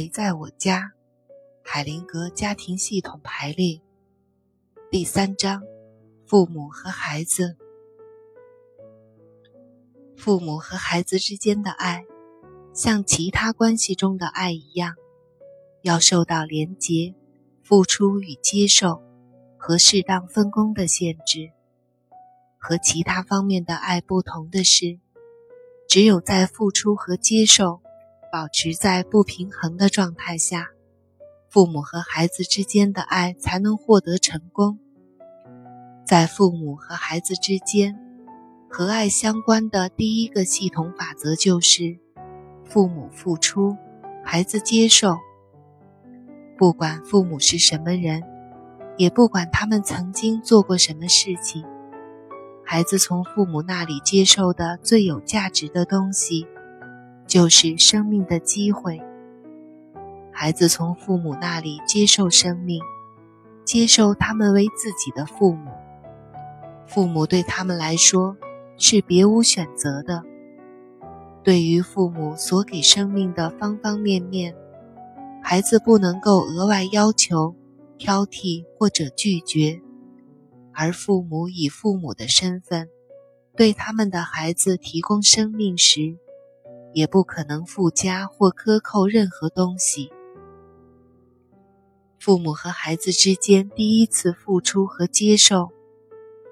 谁在我家？海灵格家庭系统排列第三章：父母和孩子。父母和孩子之间的爱，像其他关系中的爱一样，要受到连结、付出与接受和适当分工的限制。和其他方面的爱不同的是，只有在付出和接受保持在不平衡的状态下，父母和孩子之间的爱才能获得成功。在父母和孩子之间，和爱相关的第一个系统法则就是：父母付出，孩子接受。不管父母是什么人，也不管他们曾经做过什么事情，孩子从父母那里接受的最有价值的东西，就是生命的机会。孩子从父母那里接受生命，接受他们为自己的父母。父母对他们来说是别无选择的。对于父母所给生命的方方面面，孩子不能够额外要求、挑剔或者拒绝，而父母以父母的身份对他们的孩子提供生命时，也不可能附加或克扣任何东西。父母和孩子之间第一次付出和接受，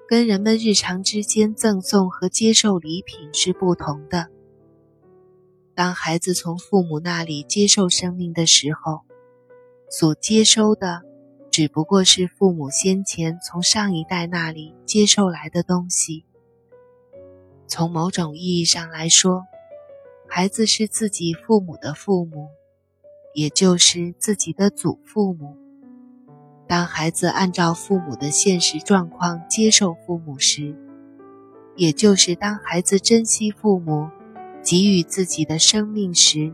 跟人们日常之间赠送和接受礼品是不同的。当孩子从父母那里接受生命的时候，所接收的只不过是父母先前从上一代那里接受来的东西。从某种意义上来说，孩子是自己父母的父母。也就是自己的祖父母。当孩子按照父母的现实状况接受父母时，也就是当孩子珍惜父母给予自己的生命时，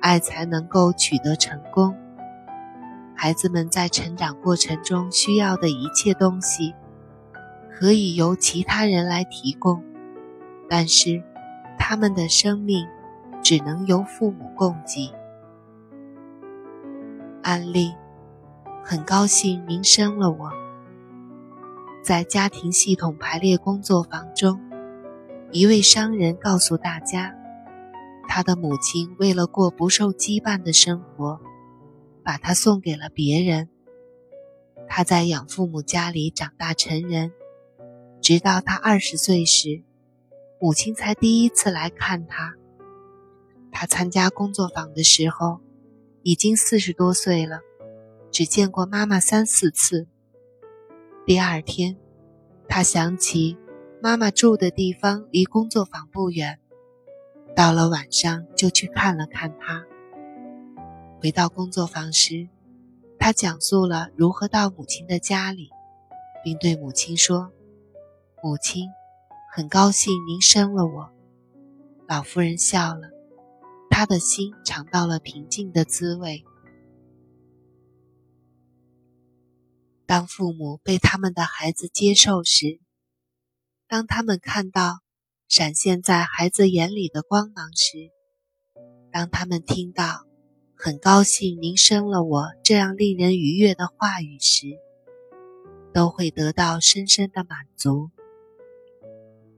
爱才能够取得成功。孩子们在成长过程中需要的一切东西，可以由其他人来提供，但是他们的生命只能由父母供给。案例，很高兴您生了我。在家庭系统排列工作坊中，一位商人告诉大家，他的母亲为了过不受羁绊的生活，把他送给了别人。他在养父母家里长大成人，直到他二十岁时，母亲才第一次来看他。他参加工作坊的时候。已经四十多岁了，只见过妈妈三四次。第二天，他想起妈妈住的地方离工作坊不远，到了晚上就去看了看她。回到工作坊时，他讲述了如何到母亲的家里，并对母亲说：“母亲，很高兴您生了我。”老妇人笑了。她的心尝到了平静的滋味。当父母被他们的孩子接受时，当他们看到闪现在孩子眼里的光芒时，当他们听到“很高兴您生了我”这样令人愉悦的话语时，都会得到深深的满足。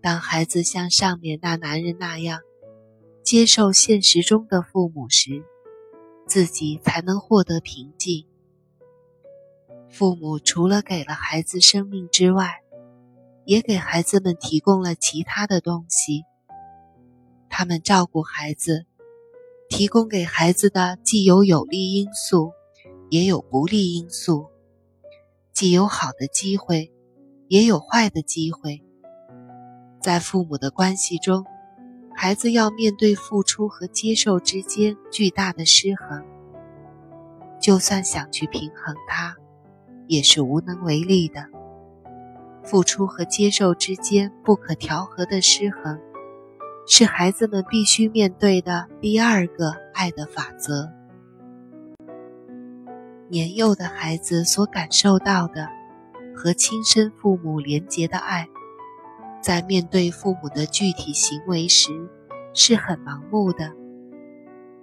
当孩子像上面那男人那样。接受现实中的父母时，自己才能获得平静。父母除了给了孩子生命之外，也给孩子们提供了其他的东西。他们照顾孩子，提供给孩子的既有有利因素，也有不利因素；既有好的机会，也有坏的机会。在父母的关系中。孩子要面对付出和接受之间巨大的失衡，就算想去平衡它，也是无能为力的。付出和接受之间不可调和的失衡，是孩子们必须面对的第二个爱的法则。年幼的孩子所感受到的和亲生父母连结的爱。在面对父母的具体行为时，是很盲目的。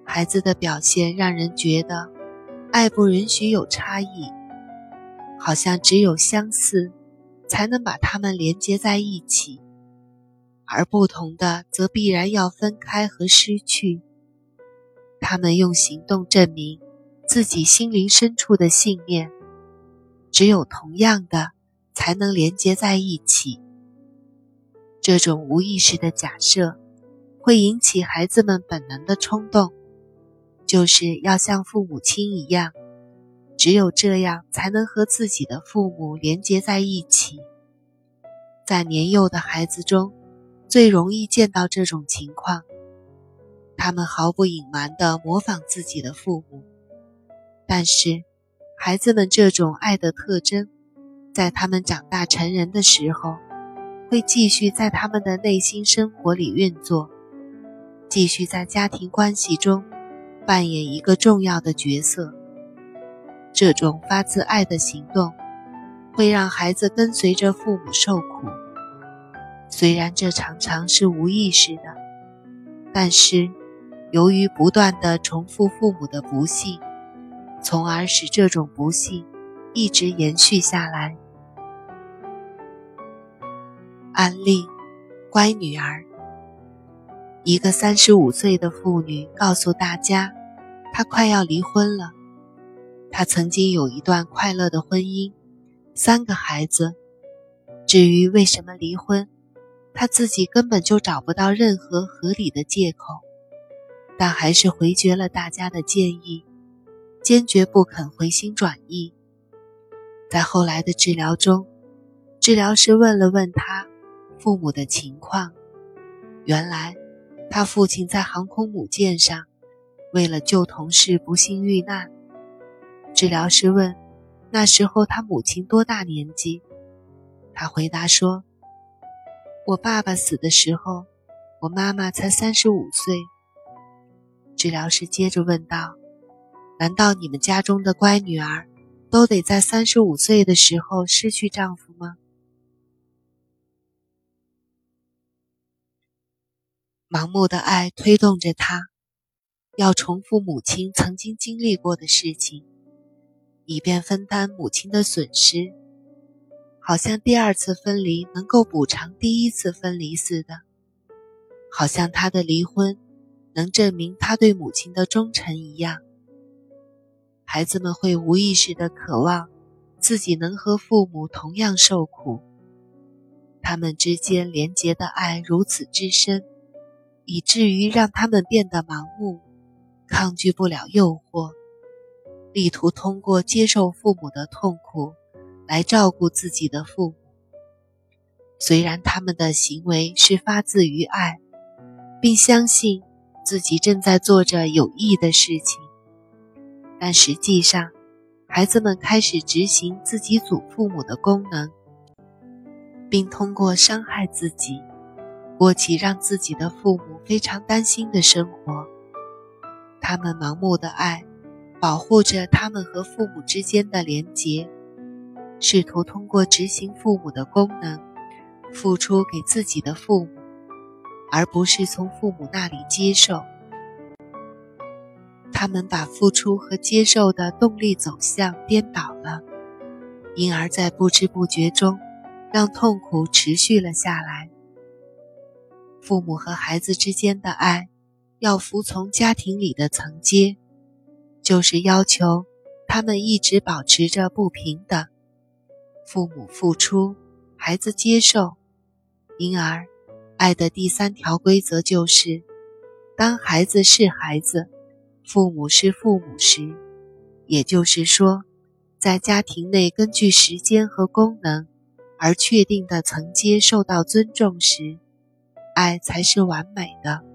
孩子的表现让人觉得，爱不允许有差异，好像只有相似，才能把他们连接在一起，而不同的则必然要分开和失去。他们用行动证明自己心灵深处的信念：只有同样的，才能连接在一起。这种无意识的假设，会引起孩子们本能的冲动。就是要像父母亲一样，只有这样才能和自己的父母连接在一起。在年幼的孩子中，最容易见到这种情况。他们毫不隐瞒地模仿自己的父母，但是，孩子们这种爱的特征，在他们长大成人的时候，会继续在他们的内心生活里运作，继续在家庭关系中。扮演一个重要的角色。这种发自爱的行动，会让孩子跟随着父母受苦。虽然这常常是无意识的，但是由于不断的重复父母的不幸，从而使这种不幸一直延续下来。安利：乖女儿。一个三十五岁的妇女告诉大家，她快要离婚了。她曾经有一段快乐的婚姻，三个孩子。至于为什么离婚，她自己根本就找不到任何合理的借口，但还是回绝了大家的建议，坚决不肯回心转意。在后来的治疗中，治疗师问了问她父母的情况，原来。他父亲在航空母舰上，为了救同事不幸遇难。治疗师问：“那时候他母亲多大年纪？”他回答说：“我爸爸死的时候，我妈妈才三十五岁。”治疗师接着问道：“难道你们家中的乖女儿，都得在三十五岁的时候失去丈夫吗？”盲目的爱推动着他，要重复母亲曾经经历过的事情，以便分担母亲的损失，好像第二次分离能够补偿第一次分离似的，好像他的离婚能证明他对母亲的忠诚一样。孩子们会无意识地渴望自己能和父母同样受苦，他们之间连结的爱如此之深。以至于让他们变得盲目，抗拒不了诱惑，力图通过接受父母的痛苦来照顾自己的父母。虽然他们的行为是发自于爱，并相信自己正在做着有益的事情，但实际上，孩子们开始执行自己祖父母的功能，并通过伤害自己。过起让自己的父母非常担心的生活，他们盲目的爱，保护着他们和父母之间的连结，试图通过执行父母的功能，付出给自己的父母，而不是从父母那里接受。他们把付出和接受的动力走向颠倒了，因而，在不知不觉中，让痛苦持续了下来。父母和孩子之间的爱，要服从家庭里的层阶，就是要求他们一直保持着不平等。父母付出，孩子接受，因而，爱的第三条规则就是：当孩子是孩子，父母是父母时，也就是说，在家庭内根据时间和功能而确定的层阶受到尊重时。爱才是完美的。